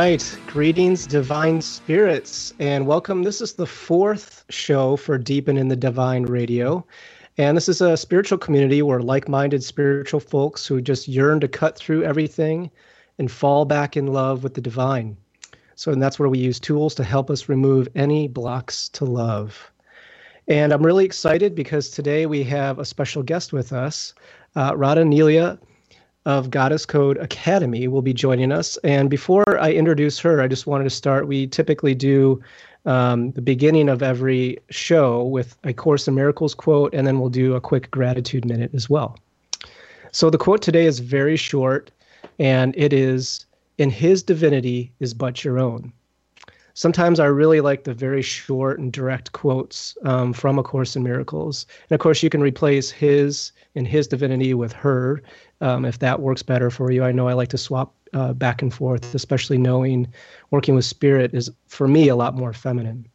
Right. Greetings, divine spirits, and welcome. This is the fourth show for Deepen in the Divine Radio. And this is a spiritual community where like minded spiritual folks who just yearn to cut through everything and fall back in love with the divine. So, and that's where we use tools to help us remove any blocks to love. And I'm really excited because today we have a special guest with us. Uh, Radhaa Nilia of Goddess Code Academy will be joining us. And before I introduce her, I just wanted to start. We typically do um, the beginning of every show with a Course in Miracles quote, and then we'll do a quick gratitude minute as well. So the quote today is very short, and it is In His divinity is but your own. Sometimes I really like the very short and direct quotes um, from A Course in Miracles. And of course, you can replace his in his divinity with her um, if that works better for you. I know I like to swap uh, back and forth, especially knowing working with spirit is for me a lot more feminine.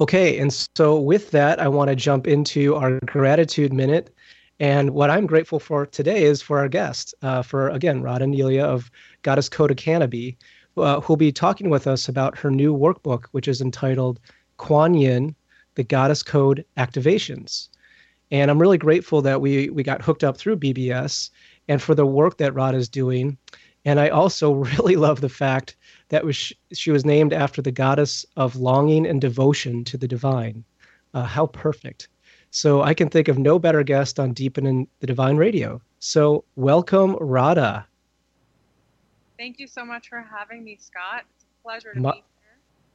Okay, and so with that, I want to jump into our gratitude minute. And what I'm grateful for today is for our guest, uh, for again, Radhaa Nilia of Goddess Code Academy, uh, who'll be talking with us about her new workbook, which is entitled Kuan Yin, the Goddess Code Activations. And I'm really grateful that we we got hooked up through BBS and for the work that Rod is doing. And I also really love the fact that was she was named after the goddess of longing and devotion to the divine. Uh, how perfect. So I can think of no better guest on Deepen in the Divine Radio. So welcome, Radhaa. Thank you so much for having me, Scott. It's a pleasure to my, be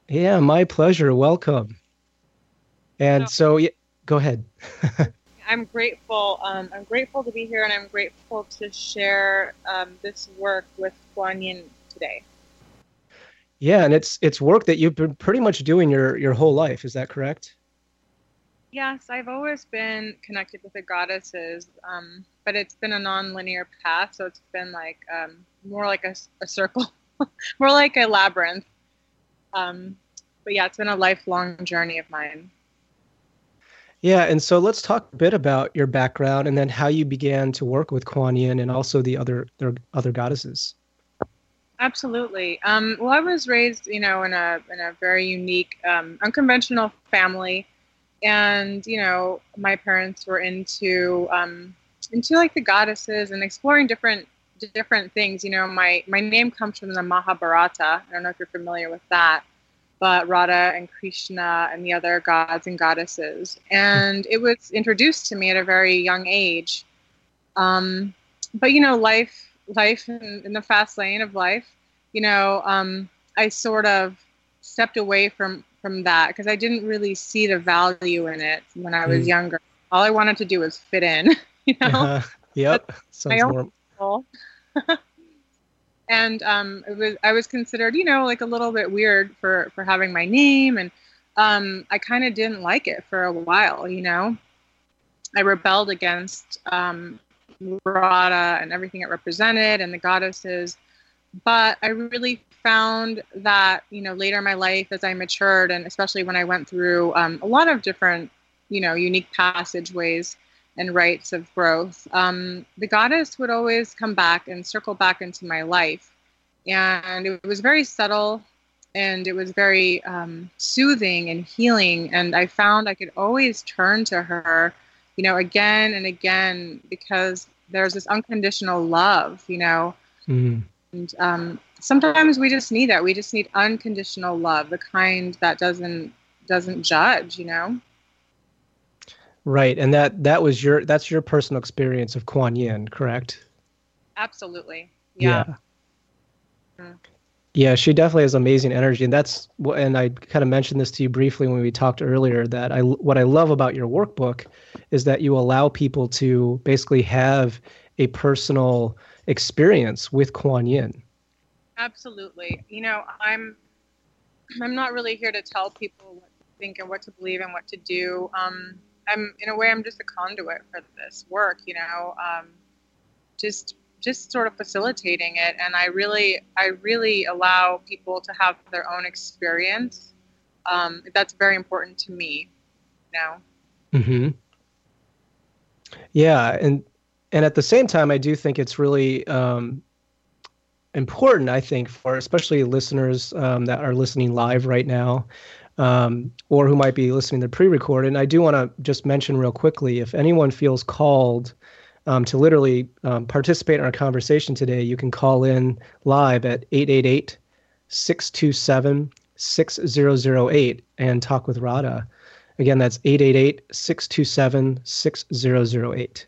here. Yeah, my pleasure. Welcome. And so, so yeah, go ahead. I'm grateful. Um, I'm grateful to be here, and I'm grateful to share um, this work with Kuan Yin today. Yeah, and it's it's work that you've been pretty much doing your your whole life. Is that correct? Yes, I've always been connected with the goddesses, um, but it's been a non-linear path. So it's been like um, more like a, a circle, more like a labyrinth. Um, but yeah, it's been a lifelong journey of mine. Yeah, and so let's talk a bit about your background and then how you began to work with Kuan Yin and also the other their other goddesses. Absolutely. Um, well, I was raised, you know, in a in a very unique, um, unconventional family, and you know, my parents were into um, into like the goddesses and exploring different different things. You know, my my name comes from the Mahabharata. I don't know if you're familiar with that but Radha and Krishna and the other gods and goddesses. And it was introduced to me at a very young age. Um, but you know, life, life in, in, the fast lane of life, you know, um, I sort of stepped away from from that because I didn't really see the value in it when I was mm. younger. All I wanted to do was fit in, you know. Uh, yep, sounds more. and um, was I was considered, you know, like a little bit weird for for having my name, and um, I kind of didn't like it for a while, you know. I rebelled against um, Radha and everything it represented, and the goddesses, but I really found that you know later in my life as I matured, and especially when I went through um, a lot of different, you know, unique passageways and rites of growth, um, the goddess would always come back and circle back into my life. And it was very subtle and it was very um, soothing and healing. And I found I could always turn to her, you know, again and again because there's this unconditional love, you know. Mm. And um, sometimes we just need that. We just need unconditional love, the kind that doesn't doesn't judge, you know. Right, and that that was your that's your personal experience of Kuan Yin, correct? Absolutely. Yeah. Yeah. Mm. yeah, she definitely has amazing energy, and that's and I kind of mentioned this to you briefly when we talked earlier. That I what I love about your workbook is that you allow people to basically have a personal experience with Kuan Yin. Absolutely. You know, I'm I'm not really here to tell people what to think and what to believe and what to do. Um, I'm in a way I'm just a conduit for this work, you know, um, just just sort of facilitating it, and I really I really allow people to have their own experience. Um, that's very important to me now. Hmm. Yeah, and and at the same time, I do think it's really um, important, I think, for especially listeners um, that are listening live right now. Um, or who might be listening to the pre-recorded. And I do want to just mention real quickly, if anyone feels called um, to literally um, participate in our conversation today, you can call in live at 888 627 6008 and talk with Radhaa. Again, that's 888 627 6008.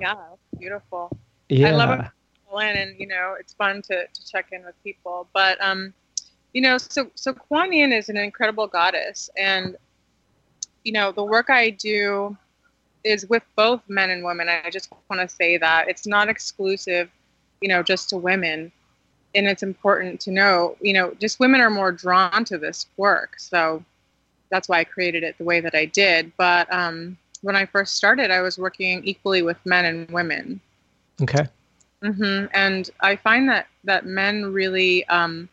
Yeah, beautiful. Yeah. I love it. And you know, it's fun to, to check in with people. But um, you know, so so Kuan Yin is an incredible goddess, and you know, the work I do is with both men and women. I just want to say that it's not exclusive, you know, just to women and it's important to know, you know, just women are more drawn to this work. So that's why I created it the way that I did. But um, when I first started, I was working equally with men and women. Okay. Mm-hmm. And I find that that men really, um,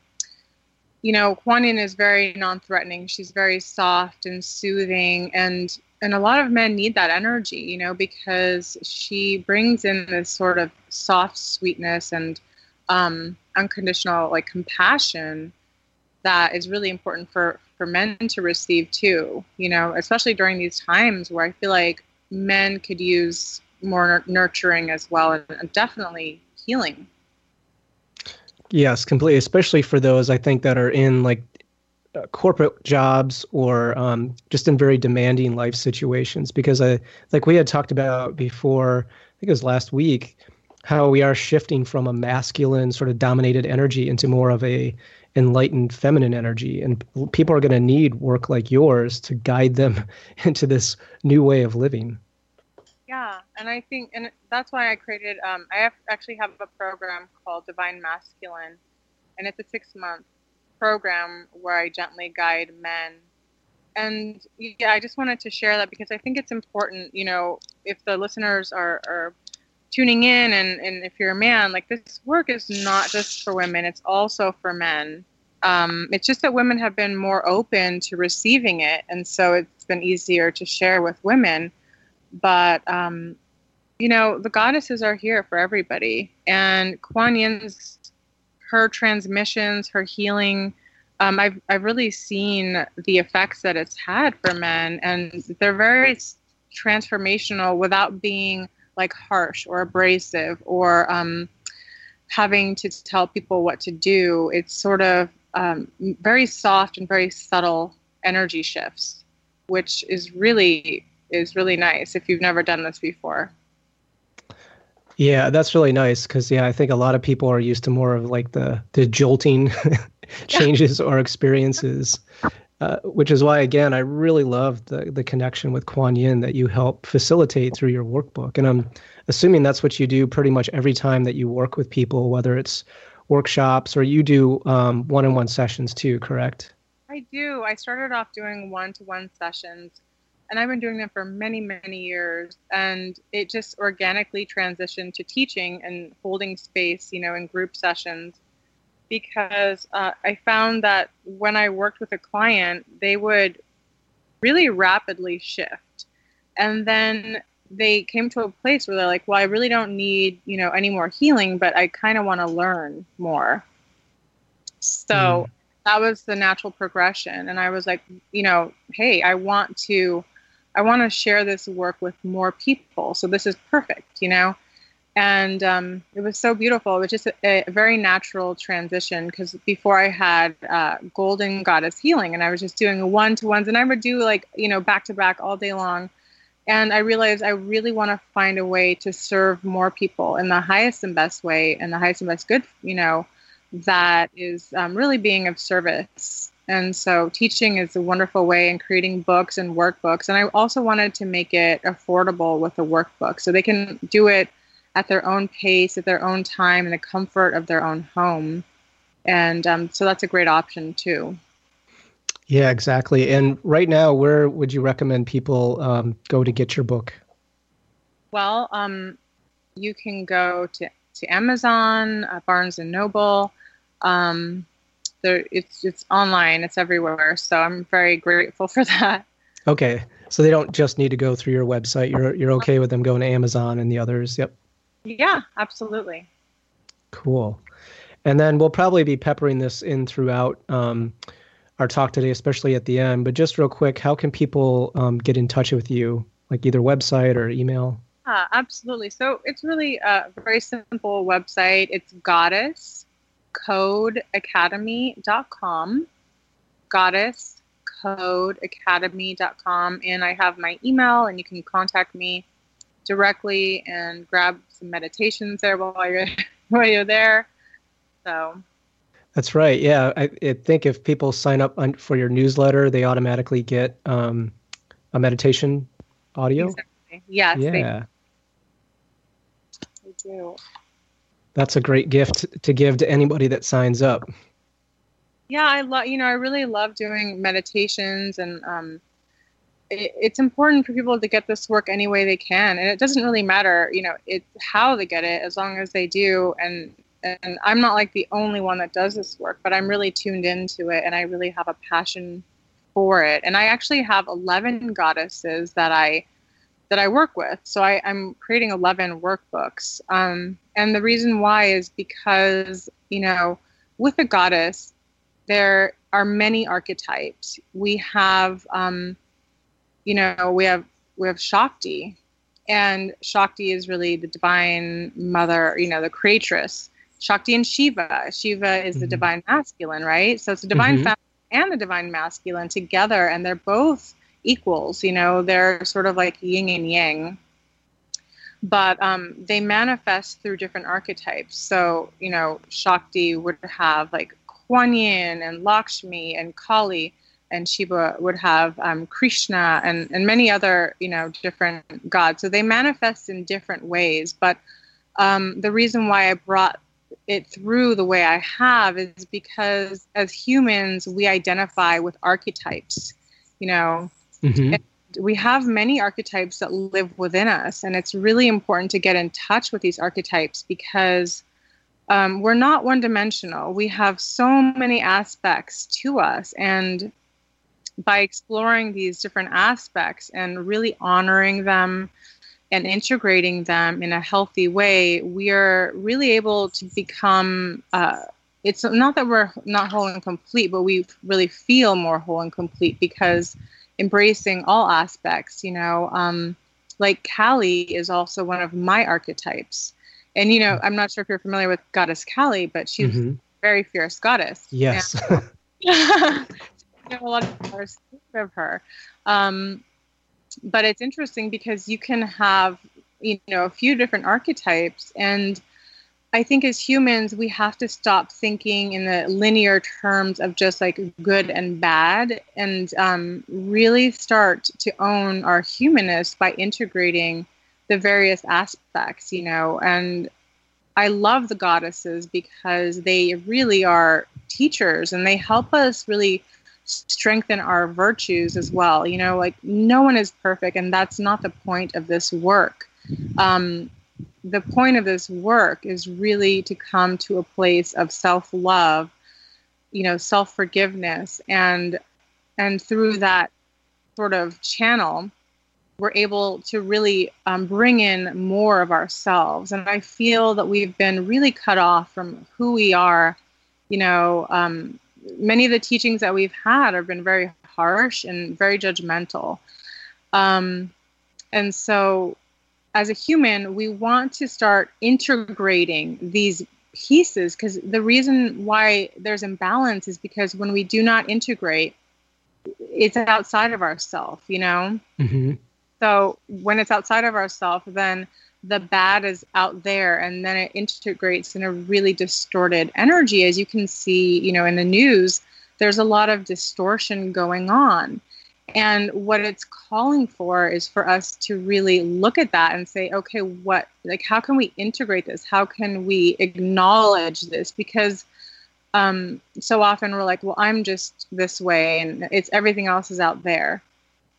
you know, Kuan Yin is very non-threatening. She's very soft and soothing, and and a lot of men need that energy, you know, because she brings in this sort of soft sweetness and um, unconditional like compassion that is really important for for men to receive too you know especially during these times where i feel like men could use more nurturing as well and definitely healing yes completely especially for those i think that are in like uh, corporate jobs or um, just in very demanding life situations. Because i like we had talked about before i think it was last week how we are shifting from a masculine sort of dominated energy into more of a enlightened feminine energy. And people are going to need work like yours to guide them into this new way of living. Yeah and i think and that's why i created um, i have, actually have a program called divine masculine and it's a six month program where i gently guide men. And yeah i just wanted to share that because i think it's important you know if the listeners are, are tuning in and, and if you're a man like this work is not just for women it's also for men. Um, it's just that women have been more open to receiving it and so it's been easier to share with women. But um, you know the goddesses are here for everybody and kuan yin's her transmissions her healing um, I've, I've really seen the effects that it's had for men and they're very transformational without being like harsh or abrasive or um, having to tell people what to do. It's sort of um, very soft and very subtle energy shifts, which is really is really nice if you've never done this before. Yeah, that's really nice because yeah, I think a lot of people are used to more of like the the jolting changes or experiences. Uh, which is why, again, I really love the the connection with Kuan Yin that you help facilitate through your workbook. And I'm assuming that's what you do pretty much every time that you work with people, whether it's workshops or you do um, one-on-one sessions too. Correct? I do. I started off doing one-to-one sessions, and I've been doing them for many, many years. And it just organically transitioned to teaching and holding space, you know, in group sessions because uh, I found that when I worked with a client, they would really rapidly shift. And then they came to a place where they're like, well, I really don't need, you know, any more healing, but I kind of want to learn more. So mm. that was the natural progression. And I was like, you know, hey, I want to, I want to share this work with more people. So this is perfect, you know? and um, it was so beautiful. It was just a, a very natural transition because before I had uh, Golden Goddess Healing, and I was just doing one to ones, and I would do like you know back to back all day long. And I realized I really want to find a way to serve more people in the highest and best way, and the highest and best good, you know, that is um, really being of service. And so teaching is a wonderful way, and creating books and workbooks. And I also wanted to make it affordable with a workbook, so they can do it at their own pace, at their own time, in the comfort of their own home. And um, so that's a great option too. Yeah, exactly. And right now, where would you recommend people um, go to get your book? Well, um, you can go to, to Amazon, uh, Barnes and Noble. Um, there, it's it's online. It's everywhere. So I'm very grateful for that. Okay, so they don't just need to go through your website. You're you're okay with them going to Amazon and the others. Yep. Yeah, absolutely. Cool. And then we'll probably be peppering this in throughout um, our talk today, especially at the end. But just real quick, how can people um, get in touch with you, like either website or email? Uh, absolutely. So it's really a very simple website. It's goddesscodeacademy.com. Goddesscodeacademy.com. And I have my email, and you can contact me directly and grab some meditations there while you're while you're there. So that's right. Yeah, I, I, think if people sign up for your newsletter, they automatically get um, a meditation audio. Exactly. Yes. Yeah. They, they do. That's a great gift to give to anybody that signs up. Yeah, I love. You know, I really love doing meditations, and um, it, it's important for people to get this work any way they can, and it doesn't really matter. You know, it's how they get it, as long as they do, and and I'm not like the only one that does this work, but I'm really tuned into it and I really have a passion for it. And I actually have 11 goddesses that I that I work with. So I, am creating 11 workbooks. Um, and the reason why is because, you know, with a goddess, there are many archetypes. We have, um, you know, we have we have Shakti, and Shakti is really the divine mother, you know, the creatress. Shakti and Shiva. Shiva is mm-hmm. the divine masculine, right? So it's the divine mm-hmm. and the divine masculine together, and they're both equals. You know, they're sort of like yin and yang. But um, they manifest through different archetypes. So, you know, Shakti would have like Kuan Yin and Lakshmi and Kali, and Shiva would have um, Krishna and, and many other, you know, different gods. So they manifest in different ways. But um, the reason why I brought it through the way I have is because as humans, we identify with archetypes. You know, mm-hmm. we have many archetypes that live within us, and it's really important to get in touch with these archetypes because um, we're not one dimensional. We have so many aspects to us, and by exploring these different aspects and really honoring them and integrating them in a healthy way, we are really able to become. Uh, it's not that we're not whole and complete, but we really feel more whole and complete because embracing all aspects, you know, um, like Kali is also one of my archetypes. And, you know, I'm not sure if you're familiar with Goddess Kali, but she's mm-hmm. a very fierce goddess. Yes. a lot of of her. Um, but it's interesting because you can have you know a few different archetypes and i think as humans we have to stop thinking in the linear terms of just like good and bad and um, really start to own our humanness by integrating the various aspects you know and i love the goddesses because they really are teachers and they help us really strengthen our virtues as well. You know, like no one is perfect, and that's not the point of this work. Um, the point of this work is really to come to a place of self-love, you know, self-forgiveness, and and through that sort of channel, we're able to really um, bring in more of ourselves. And I feel that we've been really cut off from who we are, you know, um, many of the teachings that we've had have been very harsh and very judgmental. Um, and so, as a human, we want to start integrating these pieces because the reason why there's imbalance is because when we do not integrate, it's outside of ourself, you know? Mm-hmm. So, when it's outside of ourself, then the bad is out there and then it integrates in a really distorted energy as you can see you know in the news there's a lot of distortion going on and what it's calling for is for us to really look at that and say okay what like how can we integrate this how can we acknowledge this because um, so often we're like well i'm just this way and it's everything else is out there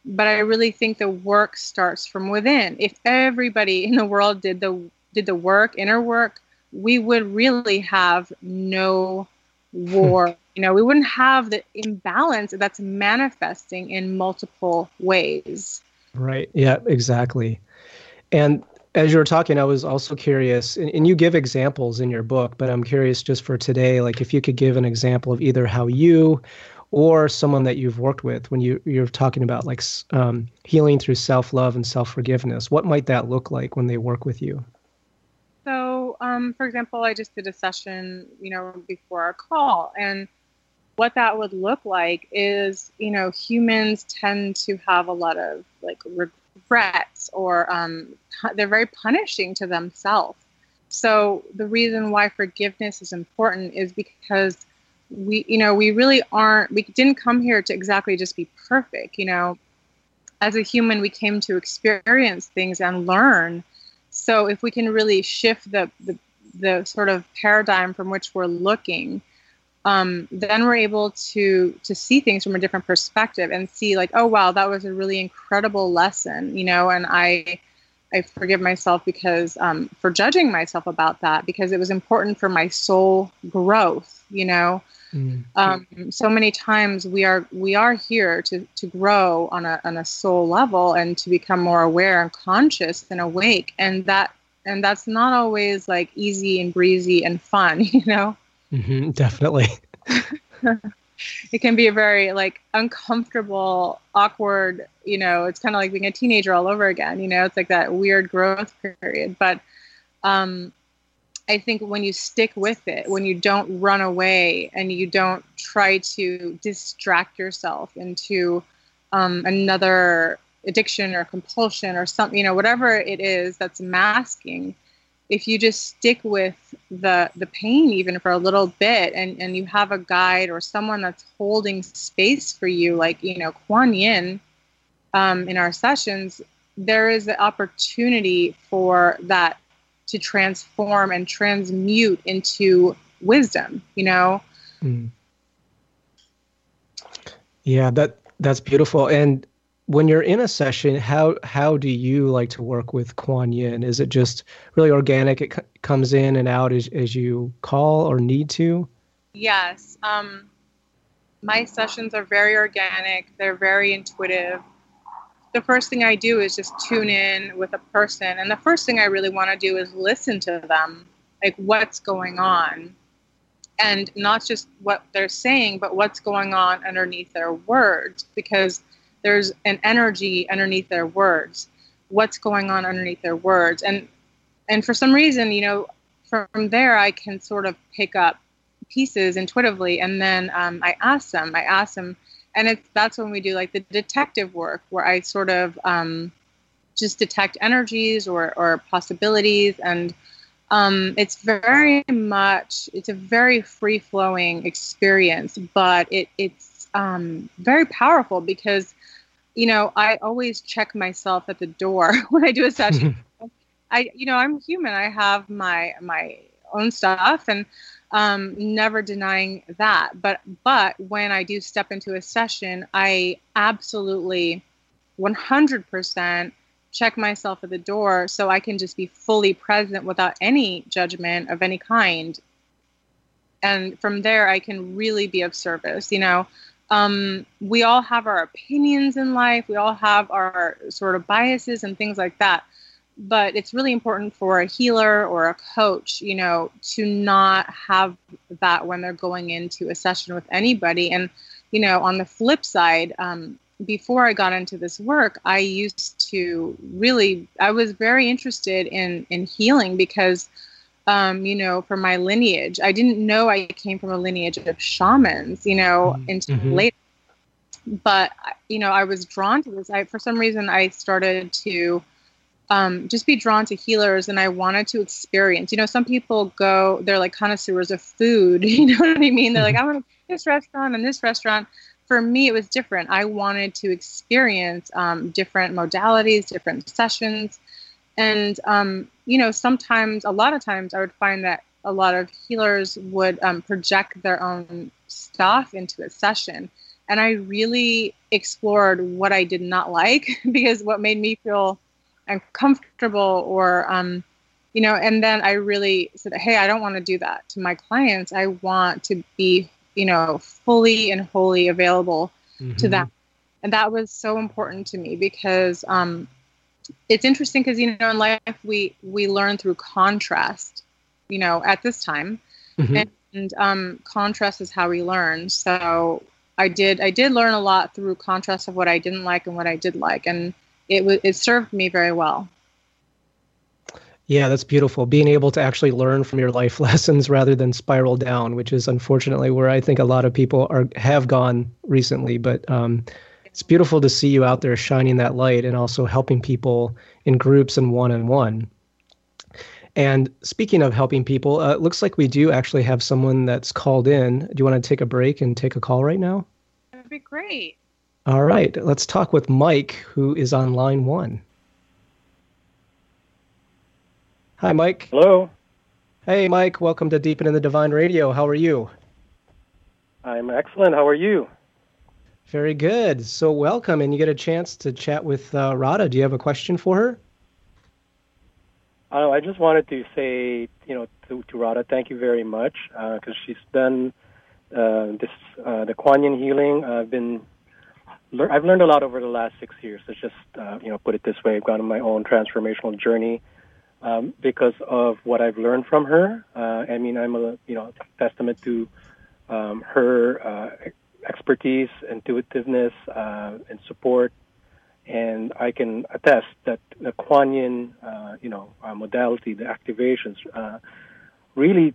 but I really think the work starts from within. If everybody in the world did the did the work, inner work, we would really have no war. You know, we wouldn't have the imbalance that's manifesting in multiple ways. Right. Yeah, exactly. And as you were talking, I was also curious, and, and, you give examples in your book, but I'm curious just for today, like if you could give an example of either how you or someone that you've worked with when you you're talking about like um, healing through self love and self forgiveness. What might that look like when they work with you? So, um, for example, I just did a session, you know, before our call, and what that would look like is, you know, humans tend to have a lot of like regrets or um, they're very punishing to themselves. So the reason why forgiveness is important is because we, you know, we really aren't, we didn't come here to exactly just be perfect, you know. As a human, we came to experience things and learn. So if we can really shift the, the, the sort of paradigm from which we're looking, um, then we're able to to see things from a different perspective and see like oh wow that was a really incredible lesson you know and i i forgive myself because um, for judging myself about that because it was important for my soul growth you know mm-hmm. um, so many times we are we are here to to grow on a on a soul level and to become more aware and conscious and awake and that and that's not always like easy and breezy and fun you know Mm-hmm, definitely. it can be a very like uncomfortable, awkward. You know, it's kind of like being a teenager all over again. You know, it's like that weird growth period. But um, I think when you stick with it, when you don't run away and you don't try to distract yourself into um, another addiction or compulsion or something, you know, whatever it is that's masking if you just stick with the the pain even for a little bit and and you have a guide or someone that's holding space for you like you know Kuan Yin um, in our sessions there is an opportunity for that to transform and transmute into wisdom you know mm. yeah that that's beautiful and when you're in a session, how how do you like to work with Kuan Yin? Is it just really organic? It c- comes in and out as as you call or need to. Yes, um, my sessions are very organic. They're very intuitive. The first thing I do is just tune in with a person, and the first thing I really want to do is listen to them, like what's going on, and not just what they're saying, but what's going on underneath their words, because there's an energy underneath their words. What's going on underneath their words? And and for some reason you know from there i can sort of pick up pieces intuitively and then um, i ask them. I ask them and it's that's when we do like the detective work where i sort of um, just detect energies or, or possibilities and um, it's very much it's a very free flowing experience but it, it's um, very powerful because you know, I always check myself at the door when I do a session. I, you know, I'm human. I have my my own stuff, and um, never denying that. But but when I do step into a session, I absolutely, 100% check myself at the door so I can just be fully present without any judgment of any kind. And from there, I can really be of service. You know, um, we all have our opinions in life, we all have our sort of biases and things like that. But it's really important for a healer or a coach, you know, to not have that when they're going into a session with anybody. And, you know, on the flip side, um, before I got into this work, I used to really, I was very interested in in healing because um, you know, for my lineage. I didn't know I came from a lineage of shamans, you know, mm-hmm. until mm-hmm. later. But you know, I was drawn to this. I, for some reason, I started to um, just be drawn to healers, and I wanted to experience. You know, some people go, they're like connoisseurs of food. You know what I mean? They're like, mm-hmm. I want this restaurant and this restaurant. For me, it was different. I wanted to experience um, different modalities, different sessions and um, you know sometimes a lot of times i would find that a lot of healers would um, project their own stuff into a session. And i really explored what i did not like because what made me feel uncomfortable or um, you know and then i really said hey i don't want to do that to my clients. I want to be you know fully and wholly available mm-hmm. to them. And that was so important to me because um, it's interesting because you know in life we we learn through contrast. You know, at this time, mm-hmm. and, and um, contrast is how we learn. So I did I did learn a lot through contrast of what I didn't like and what I did like, and it was it served me very well. Yeah, that's beautiful. Being able to actually learn from your life lessons rather than spiral down, which is unfortunately where I think a lot of people are have gone recently. But um, it's beautiful to see you out there shining that light and also helping people in groups and one on one. And speaking of helping people, uh, it looks like we do actually have someone that's called in. Do you want to take a break and take a call right now? That'd be great. All right, let's talk with Mike, who is on line one. Hi, Mike. Hello. Hey, Mike. Welcome to Deepen in the Divine Radio. How are you? I'm excellent. How are you? Very good. So, welcome, and you get a chance to chat with uh, Radhaa. Do you have a question for her? Uh, I just wanted to say, you know, to, to Radhaa, thank you very much because uh, she's done uh, this uh, the Kuan Yin healing. I've been I've learned a lot over the last six years. Let's just uh, you know put it this way. I've gone on my own transformational journey um, because of what I've learned from her. Uh, I mean, I'm a you know testament to um, her expertise, intuitiveness, uh, and support. And I can attest that the Kuan Yin, uh, you know, uh, modality, the activations, uh, really,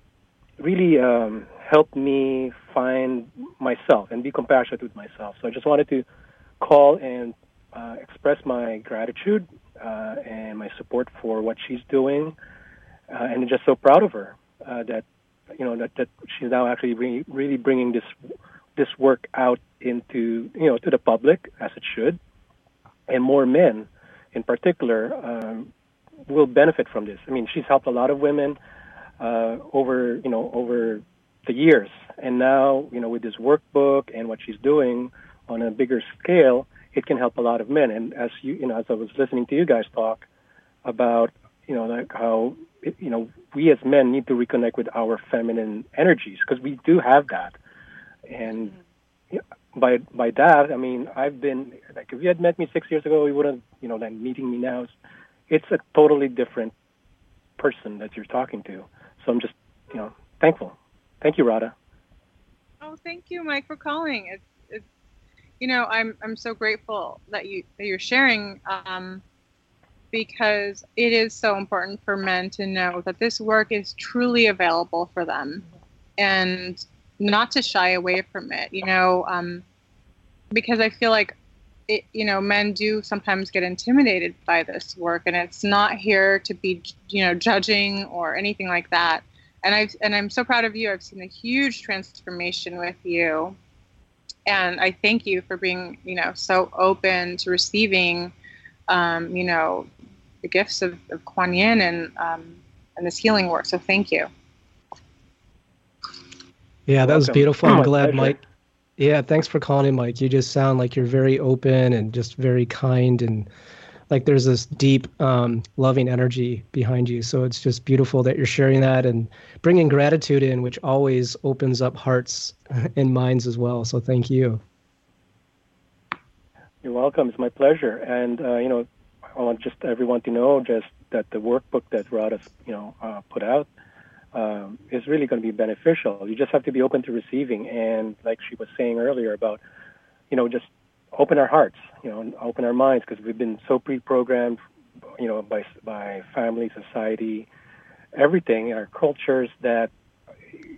really um, helped me find myself and be compassionate with myself. So I just wanted to call and express my gratitude uh, and my support for what she's doing, uh, and I'm just so proud of her uh, that you know that, that she's now actually re- really bringing this this work out into you know to the public as it should, and more men, in particular, um, will benefit from this. I mean, she's helped a lot of women uh, over you know over the years, and now you know with this workbook and what she's doing on a bigger scale, it can help a lot of men. And as you, you know, as I was listening to you guys talk about, you know, like how, you know, we as men need to reconnect with our feminine energies because we do have that. And by by that, I mean I've been like if you had met me six years ago, you wouldn't, you know, then meeting me now, it's a totally different person that you're talking to. So I'm just, you know, thankful. Thank you, Radhaa. Oh, thank you, Mike, for calling. It's you know, I'm I'm so grateful that you that you're sharing um, because it is so important for men to know that this work is truly available for them, and not to shy away from it. You know, um, because I feel like it, you know, men do sometimes get intimidated by this work, and it's not here to be, you know, judging or anything like that. And I've and I'm so proud of you. I've seen a huge transformation with you, and I thank you for being, you know, so open to receiving, um, you know, the gifts of, of Kuan Yin and um, and this healing work. So thank you. Yeah, that was beautiful. I'm glad, Mike. Yeah, thanks for calling in, Mike. You just sound like you're very open and just very kind and like there's this deep um, loving energy behind you. So it's just beautiful that you're sharing that and bringing gratitude in which always opens up hearts and minds as well. So thank you. You're welcome. It's my pleasure. And uh, you know i want just everyone to know just that the workbook that Radhaa you know uh, put out um, is really going to be beneficial you just have to be open to receiving and like she was saying earlier about you know just open our hearts, you know, open our minds because we've been so pre-programmed, you know, by by family, society, everything, our cultures that,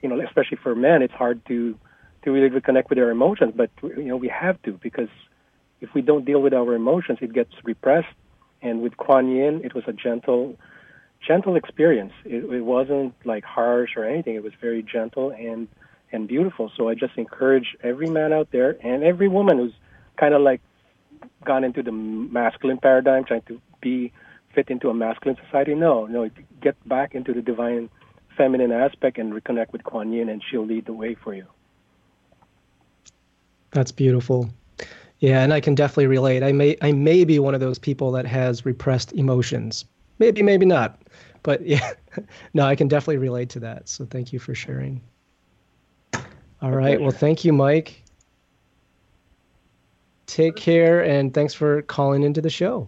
you know, especially for men, it's hard to to really reconnect with our emotions. But you know, we have to because if we don't deal with our emotions, it gets repressed. And with Kuan Yin, it was a gentle, gentle experience. It, it wasn't like harsh or anything. It was very gentle and and beautiful. So I just encourage every man out there and every woman who's kind of like gone into the masculine paradigm, trying to be fit into a masculine society. No, no, get back into the divine feminine aspect and reconnect with Kuan Yin, and she'll lead the way for you. That's beautiful. Yeah, and I can definitely relate. I may I may be one of those people that has repressed emotions. Maybe, maybe not. But yeah, no, I can definitely relate to that. So thank you for sharing. All right. Well, thank you, Mike. Take care and thanks for calling into the show.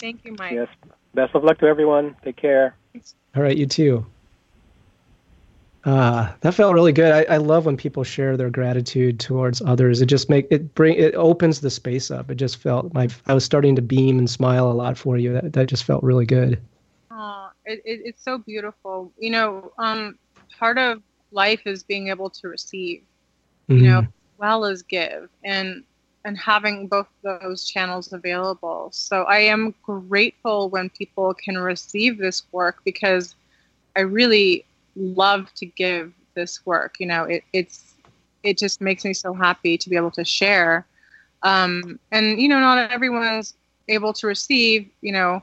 Thank you, Mike. Yes. Best of luck to everyone. Take care. All right, you too. Uh, that felt really good. I, I love when people share their gratitude towards others. It just make it bring it opens the space up. It just felt my I was starting to beam and smile a lot for you. That that just felt really good. Oh, it, it, it's so beautiful. You know, um, part of life is being able to receive, you mm-hmm. know, well as give, and and having both those channels available. So I am grateful when people can receive this work because I really love to give this work. You know, it, it's it just makes me so happy to be able to share. Um, and you know, not everyone's able to receive. You know,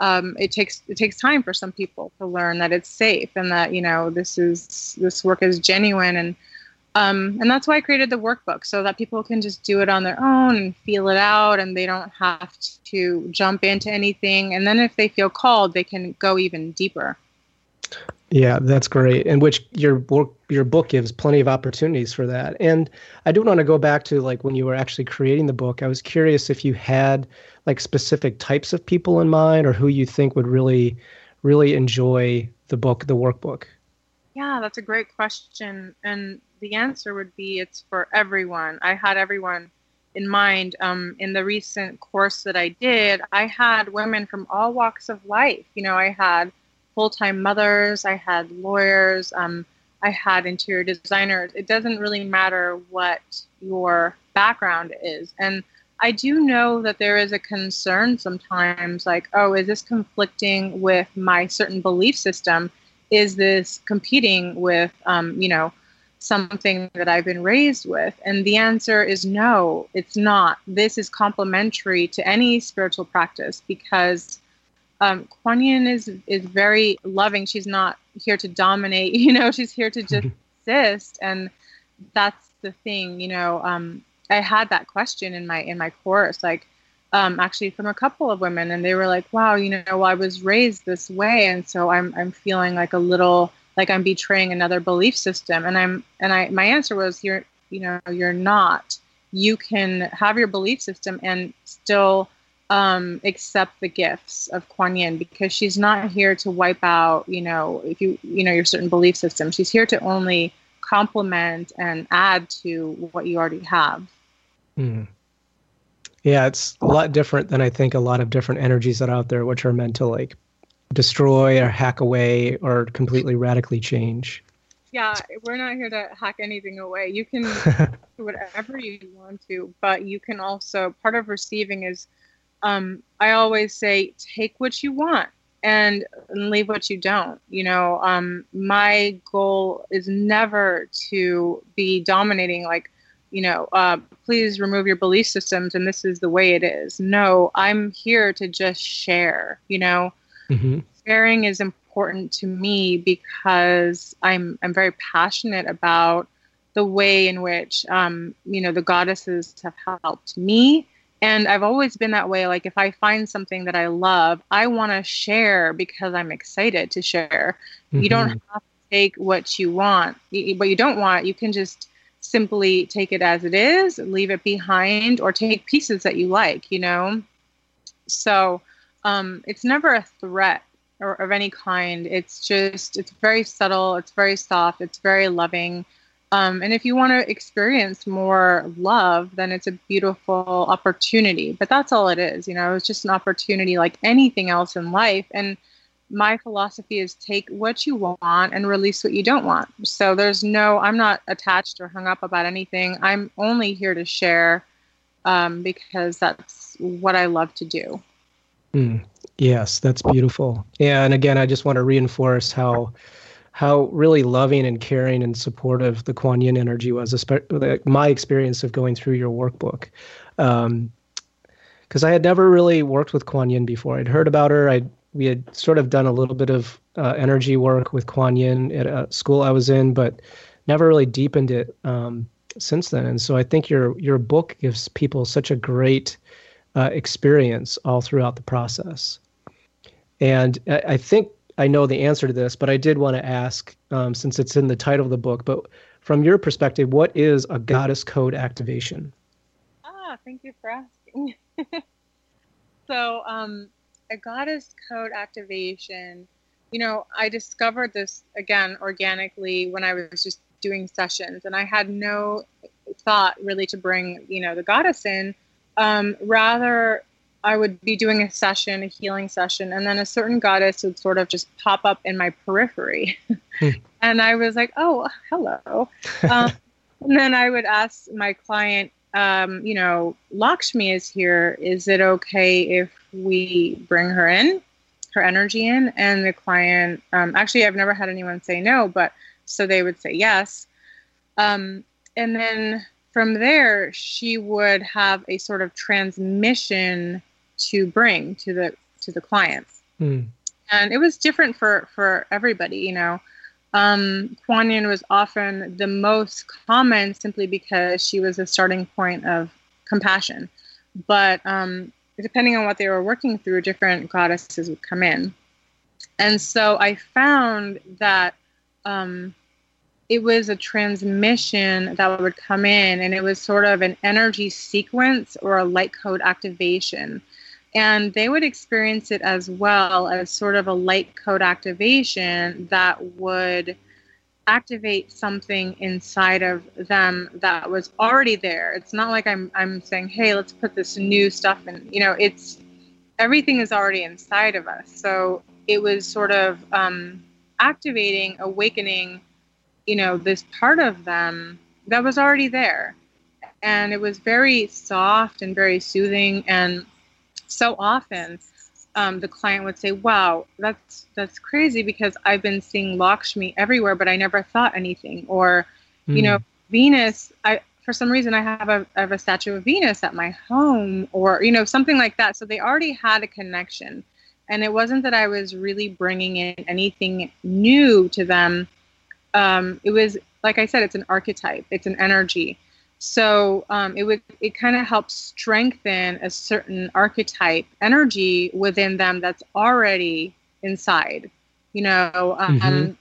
um, it takes it takes time for some people to learn that it's safe and that you know this is this work is genuine and um, and that's why I created the workbook so that people can just do it on their own and feel it out and they don't have to jump into anything. And then if they feel called, they can go even deeper. Yeah, that's great. And which your book your book gives plenty of opportunities for that. And I do want to go back to like when you were actually creating the book. I was curious if you had like specific types of people in mind or who you think would really really enjoy the book, the workbook. Yeah, that's a great question. And the answer would be it's for everyone. I had everyone in mind. Um, in the recent course that I did, I had women from all walks of life. You know, I had full time mothers, I had lawyers, um, I had interior designers. It doesn't really matter what your background is. And I do know that there is a concern sometimes like, oh, is this conflicting with my certain belief system? Is this competing with, um, you know, something that I've been raised with? And the answer is no, it's not. This is complementary to any spiritual practice because um, Kuan Yin is is very loving. She's not here to dominate. You know, she's here to just exist, and that's the thing. You know, um, I had that question in my in my course, like um, actually from a couple of women, and they were like, "Wow, you know, well, I was raised this way, and so I'm I'm feeling like a little like I'm betraying another belief system." And I'm and I my answer was, "You're you know, you're not. You can have your belief system and still." Um, accept the gifts of Kuan Yin because she's not here to wipe out, you know, if you, you know, your certain belief system. She's here to only complement and add to what you already have. Mm. Yeah, it's a lot different than I think a lot of different energies that are out there, which are meant to like destroy or hack away or completely radically change. Yeah, we're not here to hack anything away. You can do whatever you want to, but you can also, part of receiving is um, I always say take what you want and, leave what you don't. You know, um, my goal is never to be dominating, like, you know, uh, please remove your belief systems and this is the way it is. No, I'm here to just share, you know. Mm-hmm. Sharing is important to me because I'm I'm very passionate about the way in which um, you know the goddesses have helped me and I've always been that way. Like if I find something that I love, I want to share because I'm excited to share. Mm-hmm. You don't mm-hmm. have to take what you want, what you don't want. You can just simply take it as it is, leave it behind, or take pieces that you like. You know. So um, it's never a threat or of any kind. It's just it's very subtle. It's very soft. It's very loving. Um, and if you want to experience more love, then it's a beautiful opportunity. But that's all it is. You know, it's just an opportunity like anything else in life. And my philosophy is take what you want and release what you don't want. So there's no, I'm not attached or hung up about anything. I'm only here to share um, because that's what I love to do. Mm, yes, that's beautiful. Yeah, and again, I just want to reinforce how how really loving and caring and supportive the Kuan Yin energy was, especially my experience of going through your workbook. Um, because I had never really worked with Kuan Yin before. I'd heard about her. I we had sort of done a little bit of uh, energy work with Kuan Yin at a school I was in, but never really deepened it um, since then. And so I think your your book gives people such a great uh, experience all throughout the process. And I, I think I know the answer to this, but I did want to ask, um, since it's in the title of the book, but from your perspective, what is a goddess code activation? Ah, thank you for asking. so, um, a goddess code activation. You know, I discovered this again organically when I was just doing sessions, and I had no thought really to bring, you know, the goddess in. Um, rather, I would be doing a session, a healing session, and then a certain goddess would sort of just pop up in my periphery. Hmm. and I was like, oh, hello. Um, and then I would ask my client, um, you know, Lakshmi is here. Is it okay if we bring her in, her energy in? And the client, um, actually, I've never had anyone say no, but so they would say yes. Um, and then from there, she would have a sort of transmission to bring to the to the clients. Mm. And it was different for for everybody, you know. Um, Kuan Yin was often the most common simply because she was a starting point of compassion. But um, depending on what they were working through, different goddesses would come in. And so I found that um, it was a transmission that would come in, and it was sort of an energy sequence or a light code activation and they would experience it as well as sort of a light code activation that would activate something inside of them that was already there. It's not like I'm I'm saying, "Hey, let's put this new stuff in." You know, it's everything is already inside of us. So it was sort of um, activating, awakening, you know, this part of them that was already there, and it was very soft and very soothing and so often um, the client would say, "Wow, that's that's crazy because I've been seeing Lakshmi everywhere, but I never thought anything." Or, mm. you know, hmm. Venus. I for some reason I have a I have a statue of Venus at my home, or you know something like that. So they already had a connection, and it wasn't that I was really bringing in anything new to them. Um, it was like I said, it's an archetype, it's an energy. So um, it would it kind of helps strengthen a certain archetype energy within them that's already inside. You know, um, mm-hmm.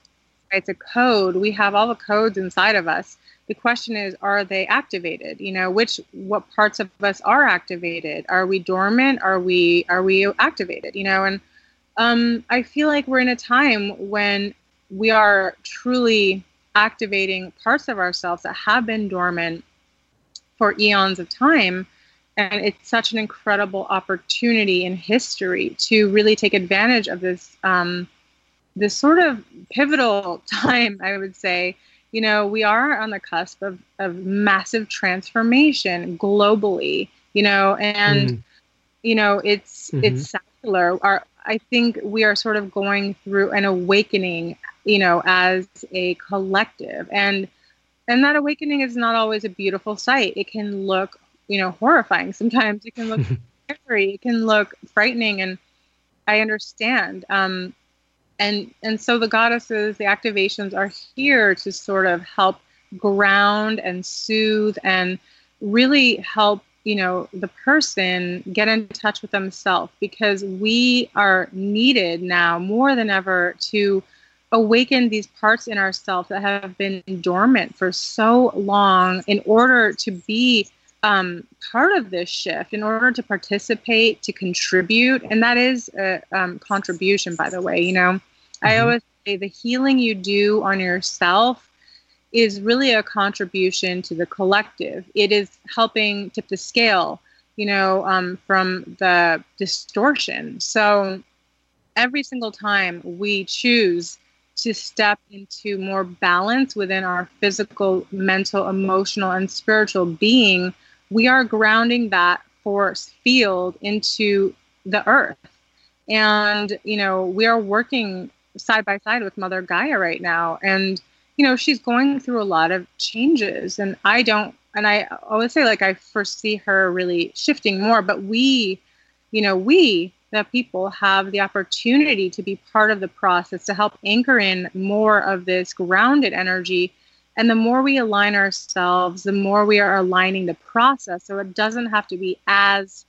it's a code. We have all the codes inside of us. The question is, are they activated? You know, which what parts of us are activated? Are we dormant? Are we are we activated? You know, and um, I feel like we're in a time when we are truly activating parts of ourselves that have been dormant for eons of time. And it's such an incredible opportunity in history to really take advantage of this um, this sort of pivotal time, I would say. You know, we are on the cusp of, of massive transformation globally, you know, and mm. you know, it's mm-hmm. it's secular. Our I think we are sort of going through an awakening, you know, as a collective. And and that awakening is not always a beautiful sight. It can look you know horrifying. Sometimes it can look scary. It can look frightening and i understand. Um, and and so the goddesses the activations are here to sort of help ground and soothe and really help you know the person get in touch with themselves because we are needed now more than ever to awaken these parts in ourselves that have been dormant for so long in order to be um, part of this shift, in order to participate, to contribute. And that is a um, contribution, by the way. You know, mm-hmm. I always say the healing you do on yourself is really a contribution to the collective. It is helping tip the scale, you know, um, from the distortion. So every single time we choose to step into more balance within our physical, mental, emotional, and spiritual being, we are grounding that force field into the earth. And, you know, we are working side by side with Mother Gaia right now. And, you know, she's going through a lot of changes. And I don't, and I always say, like, I foresee her really shifting more, but we, you know, we that people have the opportunity to be part of the process to help anchor in more of this grounded energy. And the more we align ourselves, the more we are aligning the process. So it doesn't have to be as,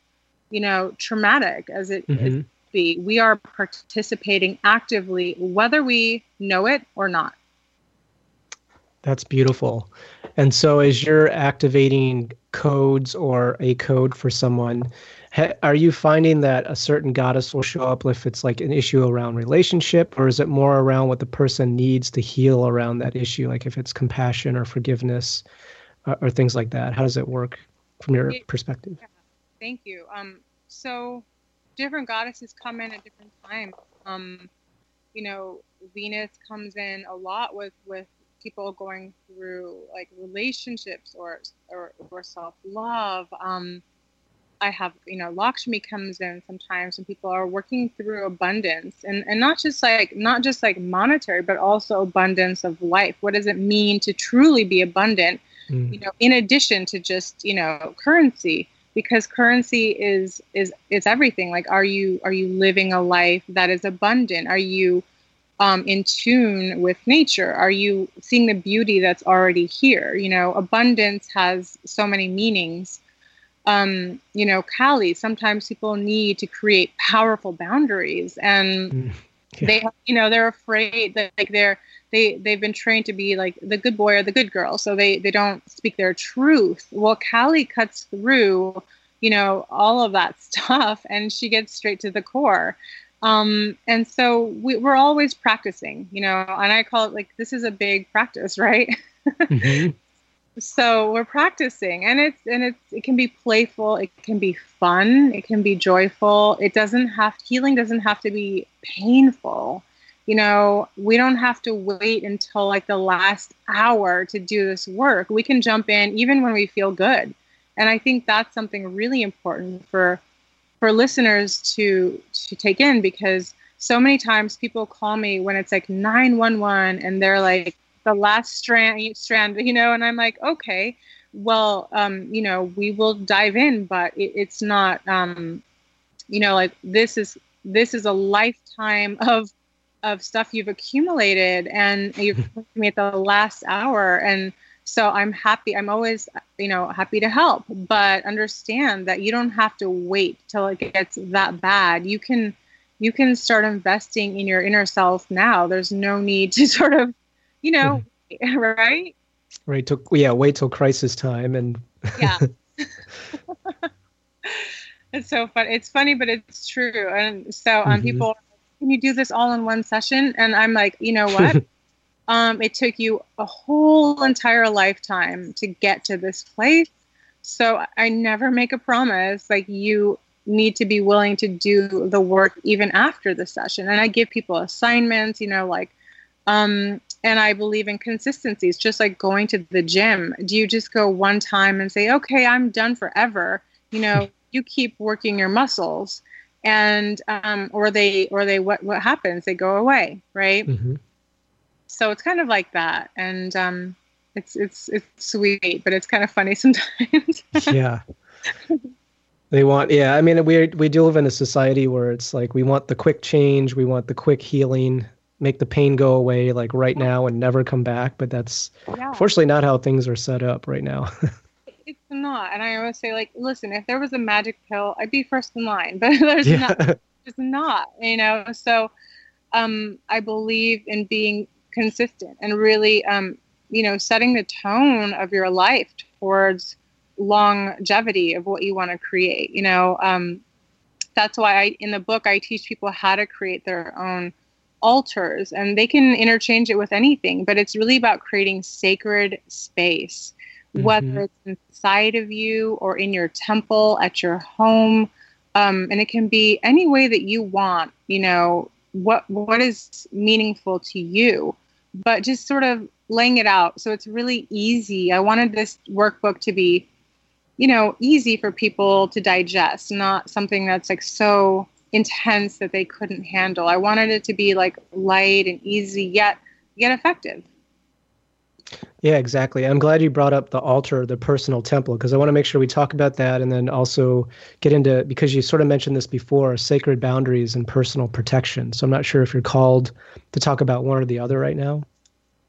you know, traumatic as it mm-hmm. be. We are participating actively, whether we know it or not. That's beautiful. And so, as you're activating codes or a code for someone, ha- are you finding that a certain goddess will show up if it's like an issue around relationship, or is it more around what the person needs to heal around that issue, like if it's compassion or forgiveness uh, or things like that? How does it work from your perspective? Yeah. Thank you. Um, so, different goddesses come in at different times. Um, you know, Venus comes in a lot with with people going through like relationships or or, or self love. Um, I have you know Lakshmi comes in sometimes when people are working through abundance and and not just like not just like monetary but also abundance of life. What does it mean to truly be abundant? Mm. You know, in addition to just you know currency because currency is is is everything like are you are you living a life that is abundant are you um, in tune with nature? Are you seeing the beauty that's already here? You know abundance has so many meanings. Um, you know kali sometimes people need to create powerful boundaries and mm, yeah. they you know they're afraid that like they're they they've been trained to be like the good boy or the good girl so they they don't speak their truth. Well kali cuts through you know all of that stuff and she gets straight to the core um, and so we, are always practicing you know and i call it like this is a big practice right mm-hmm. so we're practicing and it's and it's it can be playful it can be fun it can be joyful it doesn't have healing doesn't have to be painful you know, we don't have to wait until like the last hour to do this work. We can jump in even when we feel good. And I think that's something really important for for listeners to to take in because so many times people call me when it's like 911 and they're like the last strand strand, you know, and I'm like, okay, well, um, you know, we will dive in, but it, it's not um, you know, like this is this is a lifetime of of stuff you've accumulated and you've me at the last hour and so i'm happy i'm always you know happy to help but understand that you don't have to wait till it gets that bad you can you can start investing in your inner self now there's no need to sort of you know mm-hmm. right right to, yeah wait till crisis time and yeah it's so fun it's funny but it's true and so um, mm-hmm. people can you do this all in one session? And I'm like, you know what? Um, it took you a whole entire lifetime to get to this place. So I never make a promise. Like you need to be willing to do the work even after the session. And I give people assignments, you know, like, um, and I believe in consistency. It's just like going to the gym. Do you just go one time and say, okay, I'm done forever? You know, you keep working your muscles and um, or they or they what what happens they go away right mm-hmm. So it's kind of like that and um, it's it's it's sweet but it's kind of funny sometimes yeah they want yeah i mean we we do live in a society where it's like we want the quick change we want the quick healing make the pain go away like right now and never come back but that's yeah. fortunately not how things are set up right now it's not. And I always say, like, listen, if there was a magic pill, I'd be first in line, but there's yeah. not. There's not, you know. So, um, I believe in being consistent and really, um, you know, setting the tone of your life towards longevity of what you want to create. You know, um, that's why I, in the book, I teach people how to create their own altars and they can interchange it with anything, but it's really about creating sacred space mm-hmm. whether it's inside of you or in your temple, at your home. Um, and it can be any way that you want, you know, what what is meaningful to you, but just sort of laying it out. So it's really easy. I wanted this workbook to be, you know, easy for people to digest, not something that's like so intense that they couldn't handle. I wanted it to be like light and easy yet yet effective. Yeah, exactly. I'm glad you brought up the altar, the personal temple, because I want to make sure we talk about that and then also get into, because you sort of mentioned this before, sacred boundaries and personal protection. So I'm not sure if you're called to talk about one or the other right now.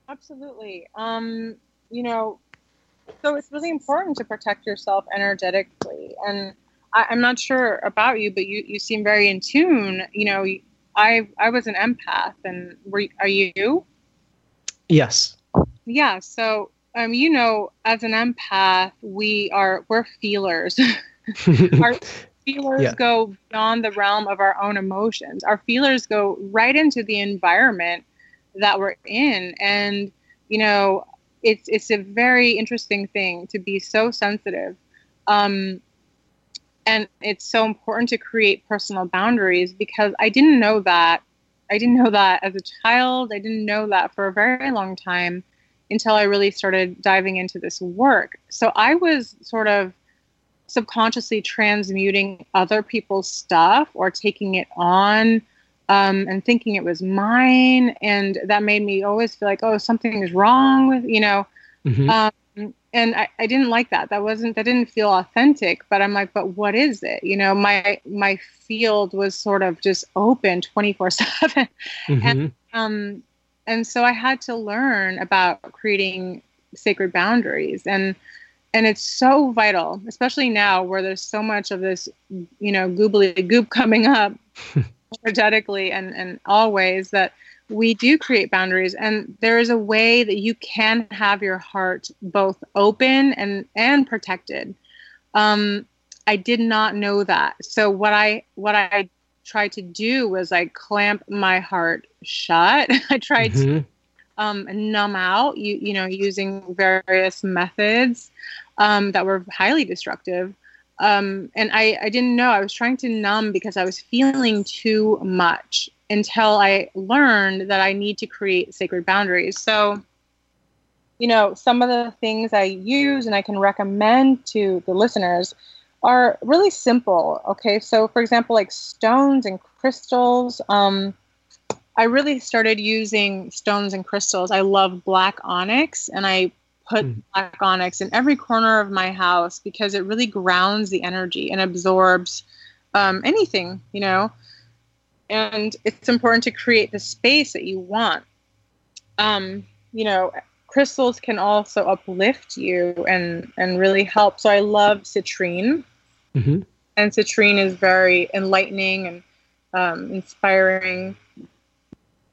Absolutely. Um, you know, so it's really important to protect yourself energetically. And I, am not sure about you, but you, you seem very in tune. You know, I I was an empath, and were are you? Yes yeah so um, you know, as an empath, we are we're feelers. our feelers yeah. go beyond the realm of our own emotions. Our feelers go right into the environment that we're in, and you know, it's it's a very interesting thing to be so sensitive. Um, and it's so important to create personal boundaries because I didn't know that. I didn't know that as a child. I didn't know that for a very long time until I really started diving into this work. So I was sort of subconsciously transmuting other people's stuff or taking it on um, and thinking it was mine. And that made me always feel like, oh, something is wrong with, you know. Mm-hmm. Um, and I, I didn't like that. That wasn't, that didn't feel authentic, but I'm like, but what is it? You know, my, my field was sort of just open 24 seven. Mm-hmm. And, um, and so I had to learn about creating sacred boundaries and, and it's so vital, especially now where there's so much of this, you know, goobly goop coming up energetically and, and always that we do create boundaries and there is a way that you can have your heart both open and and protected. Um, i did not know that. So what i what i tried to do was i clamp my heart shut. I tried mm-hmm. to um, numb out you you know using various methods um, that were highly destructive. Um, and I, I didn't know. I was trying to numb because i was feeling too much until I learned that I need to create sacred boundaries. So, you know, some of the things I use and I can recommend to the listeners are really simple. Okay, so for example, like stones and crystals. Um, I really started using stones and crystals. I love black onyx, and I put mm. black onyx in every corner of my house because it really grounds the energy and absorbs um, anything, you know and it's important to create the space that you want. Um, you know, crystals can also uplift you and and really help. So I love citrine, mm-hmm. and citrine is very enlightening and um, inspiring.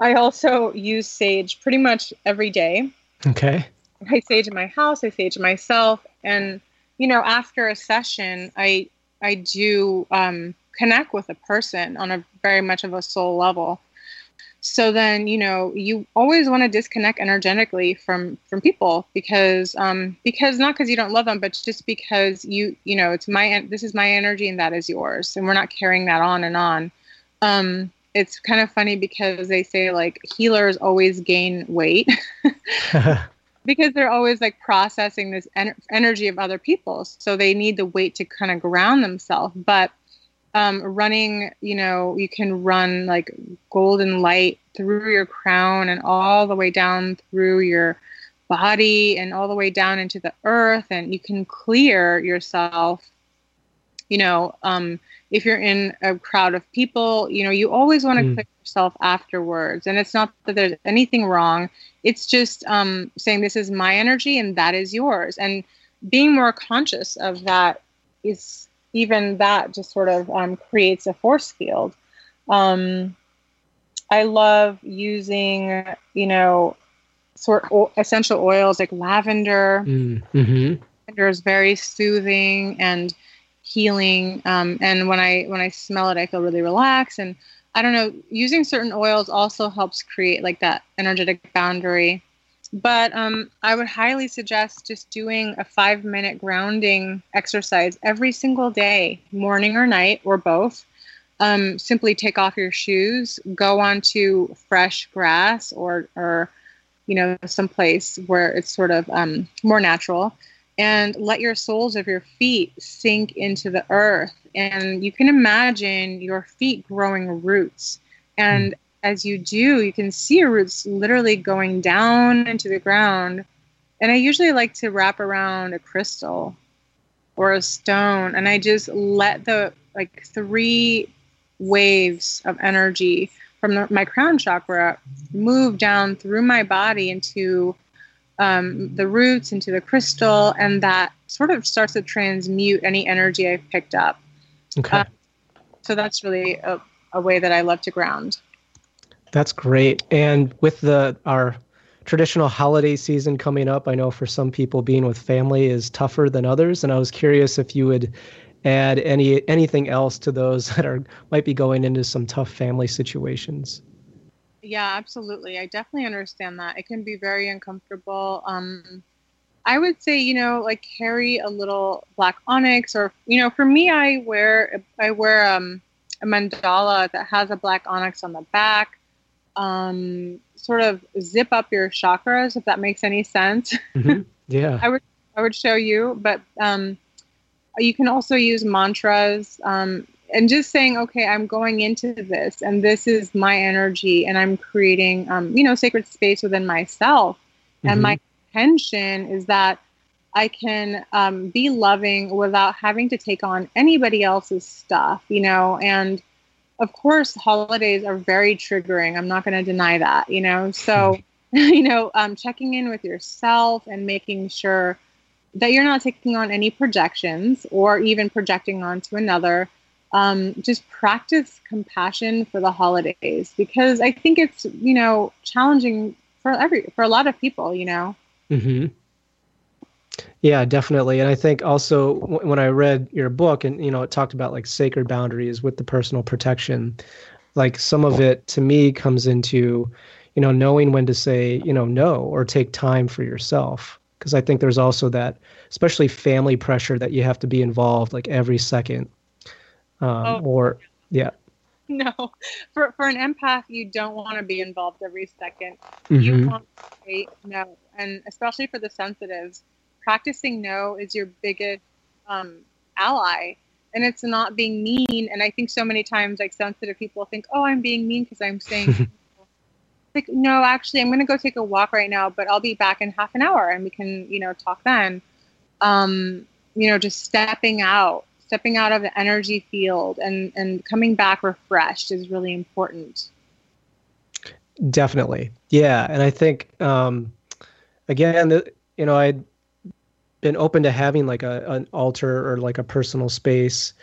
I also use sage pretty much every day. Okay. I sage in my house. I sage myself, and you know, after a session, I I do um, connect with a person on a very much of a soul level. So then you know you always want to disconnect energetically from from people because um because not because you don't love them but just because you you know it's my this is my energy and that is yours and we're not carrying that on and on. Um it's kind of funny because they say like healers always gain weight because they're always like processing this en- energy of other people. So they need the weight to kind of ground themselves but um, running, you know, you can run like golden light through your crown and all the way down through your body and all the way down into the earth, and you can clear yourself. You know, um, if you're in a crowd of people, you know, you always want to mm. clear yourself afterwards. And it's not that there's anything wrong. It's just um, saying this is my energy and that is yours. And being more conscious of that is even that just sort of um, creates a force field. Um, I love using, you know, sort of essential oils like lavender. Mm, mm-hmm. Lavender is very soothing and healing. Um, and when I when I smell it, I feel really relaxed. And I don't know, using certain oils also helps create like that energetic boundary. But um, I would highly suggest just doing a five minute grounding exercise every single day, morning or night, or both. Um, simply take off your shoes, go onto fresh grass or, or you know, someplace where it's sort of um, more natural, and let your soles of your feet sink into the earth. And you can imagine your feet growing roots. And as you do, you can see your roots literally going down into the ground. And I usually like to wrap around a crystal or a stone, and I just let the like three waves of energy from the, my crown chakra move down through my body into um, the roots, into the crystal, and that sort of starts to transmute any energy I've picked up. Okay. Um, so that's really a, a way that I love to ground. That's great. And with the our traditional holiday season coming up. I know for some people, being with family is tougher than others, and I was curious if you would add any anything else to those that are might be going into some tough family situations. Yeah, absolutely. I definitely understand that. It can be very uncomfortable. Um, I would say, you know, like carry a little black onyx, or you know, for me, I wear I wear um, a mandala that has a black onyx on the back. Um, sort of zip up your chakras, if that makes any sense. Mm-hmm. Yeah, I would I would show you, but um, you can also use mantras um, and just saying, okay, I'm going into this, and this is my energy, and I'm creating, um, you know, sacred space within myself, mm-hmm. and my intention is that I can um, be loving without having to take on anybody else's stuff, you know, and of course, holidays are very triggering. I'm not going to deny that, you know. So, you know, um, checking in with yourself and making sure that you're not taking on any projections or even projecting onto another. Um, just practice compassion for the holidays because I think it's you know challenging for every for a lot of people. You know. Hmm. Yeah, definitely. And I think also w- when I read your book and you know it talked about like sacred boundaries with the personal protection, like some of it to me comes into you know knowing when to say you know no or take time for yourself because I think there's also that, especially family pressure that you have to be involved like every second. Um, oh, or yeah. No, for for an empath, you don't want to be involved every 2nd mm-hmm. You want to say no, and especially for the sensitives, practicing no is your biggest um, ally and it's not being mean. And I think so many times, like sensitive people think, "Oh, I'm being mean because I'm saying like, no, actually, I'm going to go take a walk right now, but I'll be back in half an hour and we can, you know, talk then. Um, you know, just stepping out, stepping out of the energy field and, and coming back refreshed is really important. Definitely. Yeah. And I think, um, again, the, you know, I'd been open to having like a, an altar or like a personal space.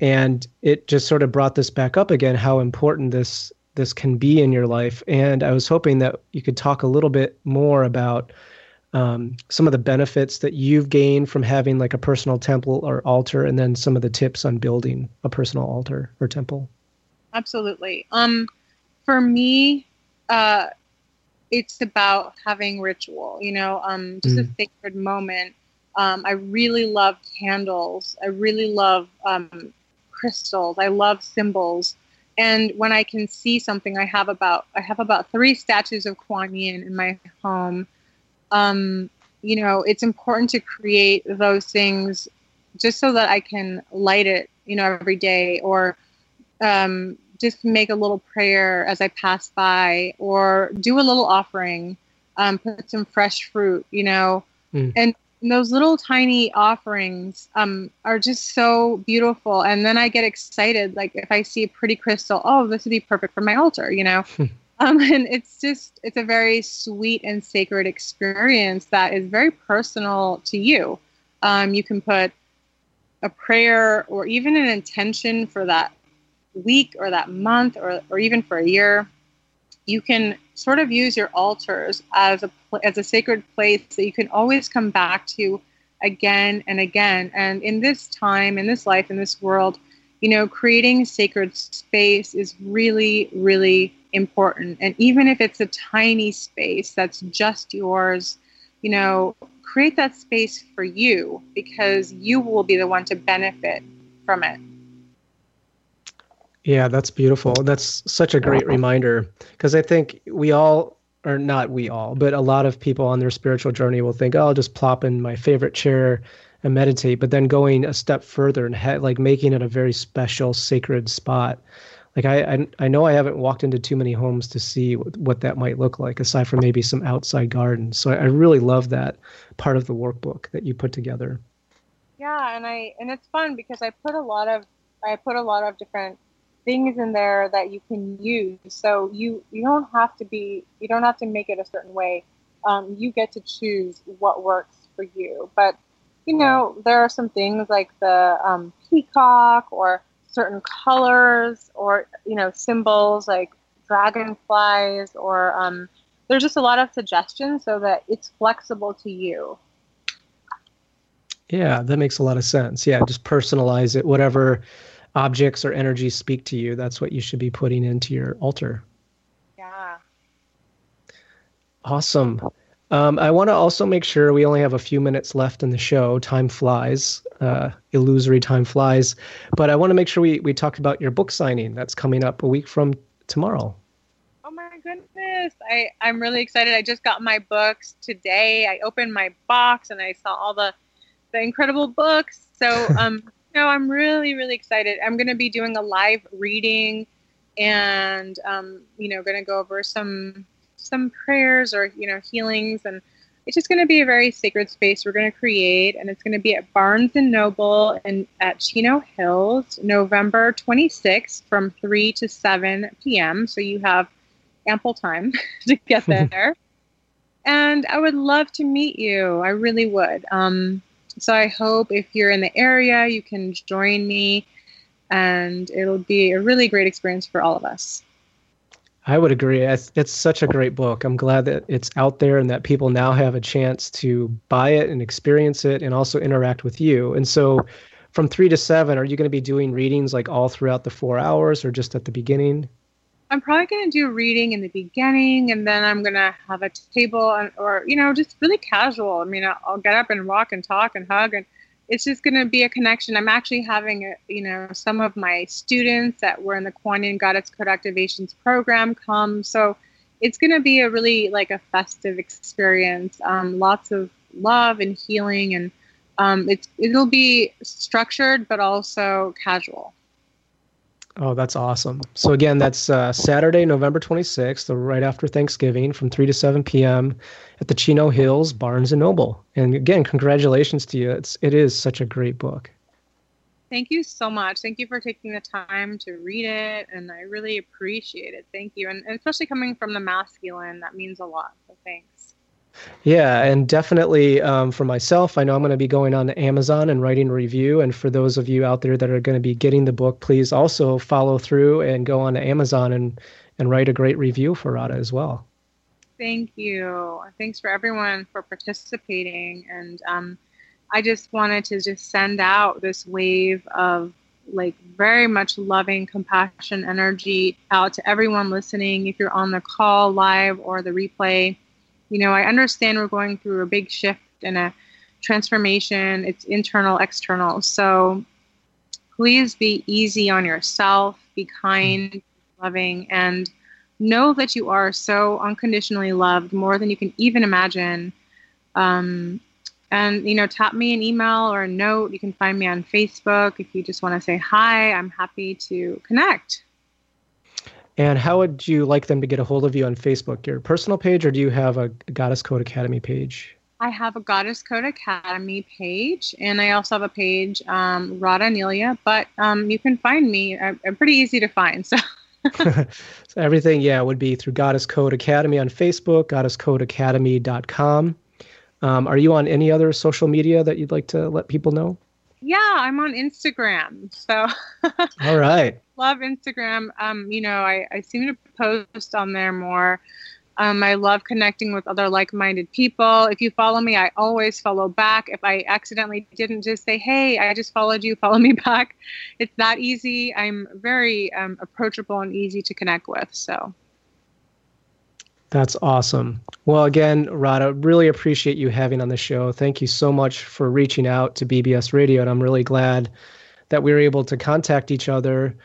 And it just sort of brought this back up again, how important this this can be in your life. And I was hoping that you could talk a little bit more about um, some of the benefits that you've gained from having like a personal temple or altar, and then some of the tips on building a personal altar or temple. Absolutely. Um, for me, uh, it's about having ritual. You know, um, just mm. a sacred moment. Um, I really love candles. I really love um, crystals. I love symbols and when I can see something, I have about I have about three statues of Kuan Yin in my home. Um, you know, it's important to create those things just so that I can light it, you know, every day, or um, just make a little prayer as I pass by, or do a little offering, um, put some fresh fruit, you know, mm. and those little tiny offerings um, are just so beautiful. And then I get excited, like if I see a pretty crystal, oh, this would be perfect for my altar, you know. um, and it's just it's a very sweet and sacred experience that is very personal to you. Um, you can put a prayer or even an intention for that week or that month or, or even for a year. You can sort of use your altars as a as a sacred place that you can always come back to again and again. And in this time, in this life, in this world, you know, creating sacred space is really, really important. And even if it's a tiny space that's just yours, you know, create that space for you because you will be the one to benefit from it. Yeah, that's beautiful. That's such a great reminder because I think we all or not we all, but a lot of people on their spiritual journey will think, oh, I'll just plop in my favorite chair and meditate. But then going a step further and ha- like making it a very special, sacred spot. Like I, I, I know I haven't walked into too many homes to see what, what that might look like, aside from maybe some outside gardens. So I, I really love that part of the workbook that you put together. Yeah, and I and it's fun because I put a lot of I put a lot of different things in there that you can use. So you you don't have to be you don't have to make it a certain way. Um, you get to choose what works for you. But you know there are some things like the um, peacock or certain colors or you know symbols like dragonflies or um, there's just a lot of suggestions so that it's flexible to you. Yeah, that makes a lot of sense. Yeah, just personalize it. Whatever objects or energies speak to you, that's what you should be putting into your altar. Yeah. Awesome. Um, I want to also make sure we only have a few minutes left in the show. Time flies, uh, illusory time flies. But I want to make sure we, we talk about your book signing that's coming up a week from tomorrow. Oh my goodness. I, I'm really excited. I just got my books today. I opened my box and I saw all the the incredible books. So, um, know, I'm really, really excited. I'm going to be doing a live reading and, um, you know, going to go over some, some prayers or, you know, healings. And it's just going to be a very sacred space we're going to create. And it's going to be at Barnes and Noble and at Chino Hills, November 26th from 3 to 7 p.m. So you have ample time to get there. and I would love to meet you. I really would. Um, so I hope if you're in the area, you can join me, and it'll be a really great experience for all of us. I would agree. It's, such a great book. I'm glad that it's out there and that people now have a chance to buy it and experience it and also interact with you. And so, from three to seven, are you going to be doing readings like all throughout the four hours or just at the beginning? I'm probably going to do reading in the beginning, and then I'm going to have a table, and, or you know, just really casual. I mean, I'll, get up and walk and talk and hug, and it's just going to be a connection. I'm actually having, a, you know, some of my students that were in the Kuan Yin Goddess Code Activations program come, so it's going to be a really like a festive experience. Um, lots of love and healing, and um, it's it'll be structured but also casual. Oh, that's awesome. So again, that's uh, Saturday, November 26th, right after Thanksgiving, from 3 to 7 p.m. at the Chino Hills Barnes and Noble. And again, congratulations to you. It's it is such a great book. Thank you so much. Thank you for taking the time to read it, and I really appreciate it. Thank you, and, and especially coming from the masculine, that means a lot. So thanks. Yeah, and definitely um, for myself, I know I'm going to be going on to Amazon and writing a review. And for those of you out there that are going to be getting the book, please also follow through and go on to Amazon and and write a great review for Radhaa as well. Thank you. Thanks for everyone for participating. And um, I just wanted to just send out this wave of like very much loving compassion energy out to everyone listening. If you're on the call live or the replay you know, I understand we're going through a big shift and a transformation. It's internal, external. So please be easy on yourself, be kind, loving, and know that you are so unconditionally loved more than you can even imagine. Um, and you know, tap me an email or a note. You can find me on Facebook if you just want to say hi. I'm happy to connect. And how would you like them to get a hold of you on Facebook? Your personal page, or do you have a Goddess Code Academy page? I have a Goddess Code Academy page, and I also have a page, um, Radhaa Nilia. But um, you can find me. I'm, I'm pretty easy to find. So. so everything, yeah, would be through Goddess Code Academy on Facebook, goddesscodeacademy.com. Um, are you on any other social media that you'd like to let people know? Yeah, I'm on Instagram. So. All right love Instagram. Um, you know, I, I seem to post on there more. Um, I love connecting with other like minded people. If you follow me, I always follow back. If I accidentally didn't just say, hey, I just followed you, follow me back, it's that easy. I'm very um, approachable and easy to connect with. So. That's awesome. Well, again, Radhaa, really appreciate you having on the show. Thank you so much for reaching out to BBS Radio, and I'm really glad that we were able to contact each other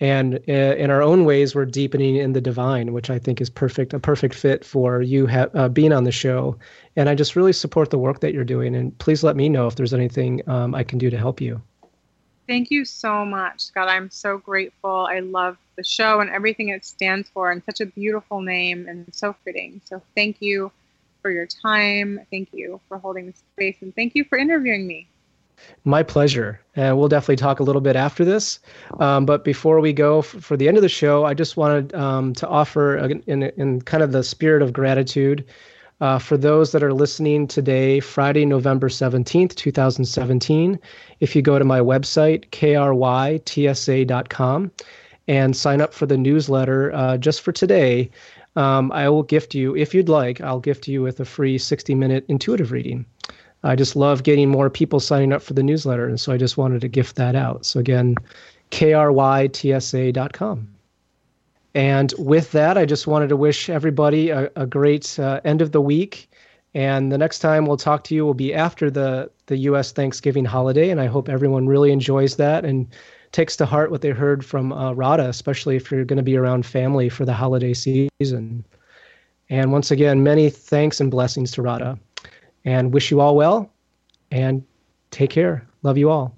and uh, in our own ways we're deepening in the divine which i think is perfect a perfect fit for you ha- uh, being on the show. And i just really support the work that you're doing and please let me know if there's anything um, i can do to help you. Thank you so much scott. I'm so grateful. I love the show and everything it stands for and such a beautiful name and so fitting. So thank you for your time. Thank you for holding the space and thank you for interviewing me my pleasure. And we'll definitely talk a little bit after this. Um, but before we go f- for the end of the show, I just wanted um, to offer, a, in, in kind of the spirit of gratitude, uh, for those that are listening today, Friday, November 17th, 2017, if you go to my website, krytsa.com, and sign up for the newsletter uh, just for today, um, I will gift you, if you'd like, I'll gift you with a free 60 minute intuitive reading. I just love getting more people signing up for the newsletter. And so I just wanted to gift that out. So again, krytsa.com. And with that, I just wanted to wish everybody a, a great uh, end of the week. And the next time we'll talk to you will be after the, the U.S. Thanksgiving holiday. And I hope everyone really enjoys that and takes to heart what they heard from uh, Radhaa, especially if you're going to be around family for the holiday season. And once again, many thanks and blessings to Radhaa. And wish you all well and take care. Love you all.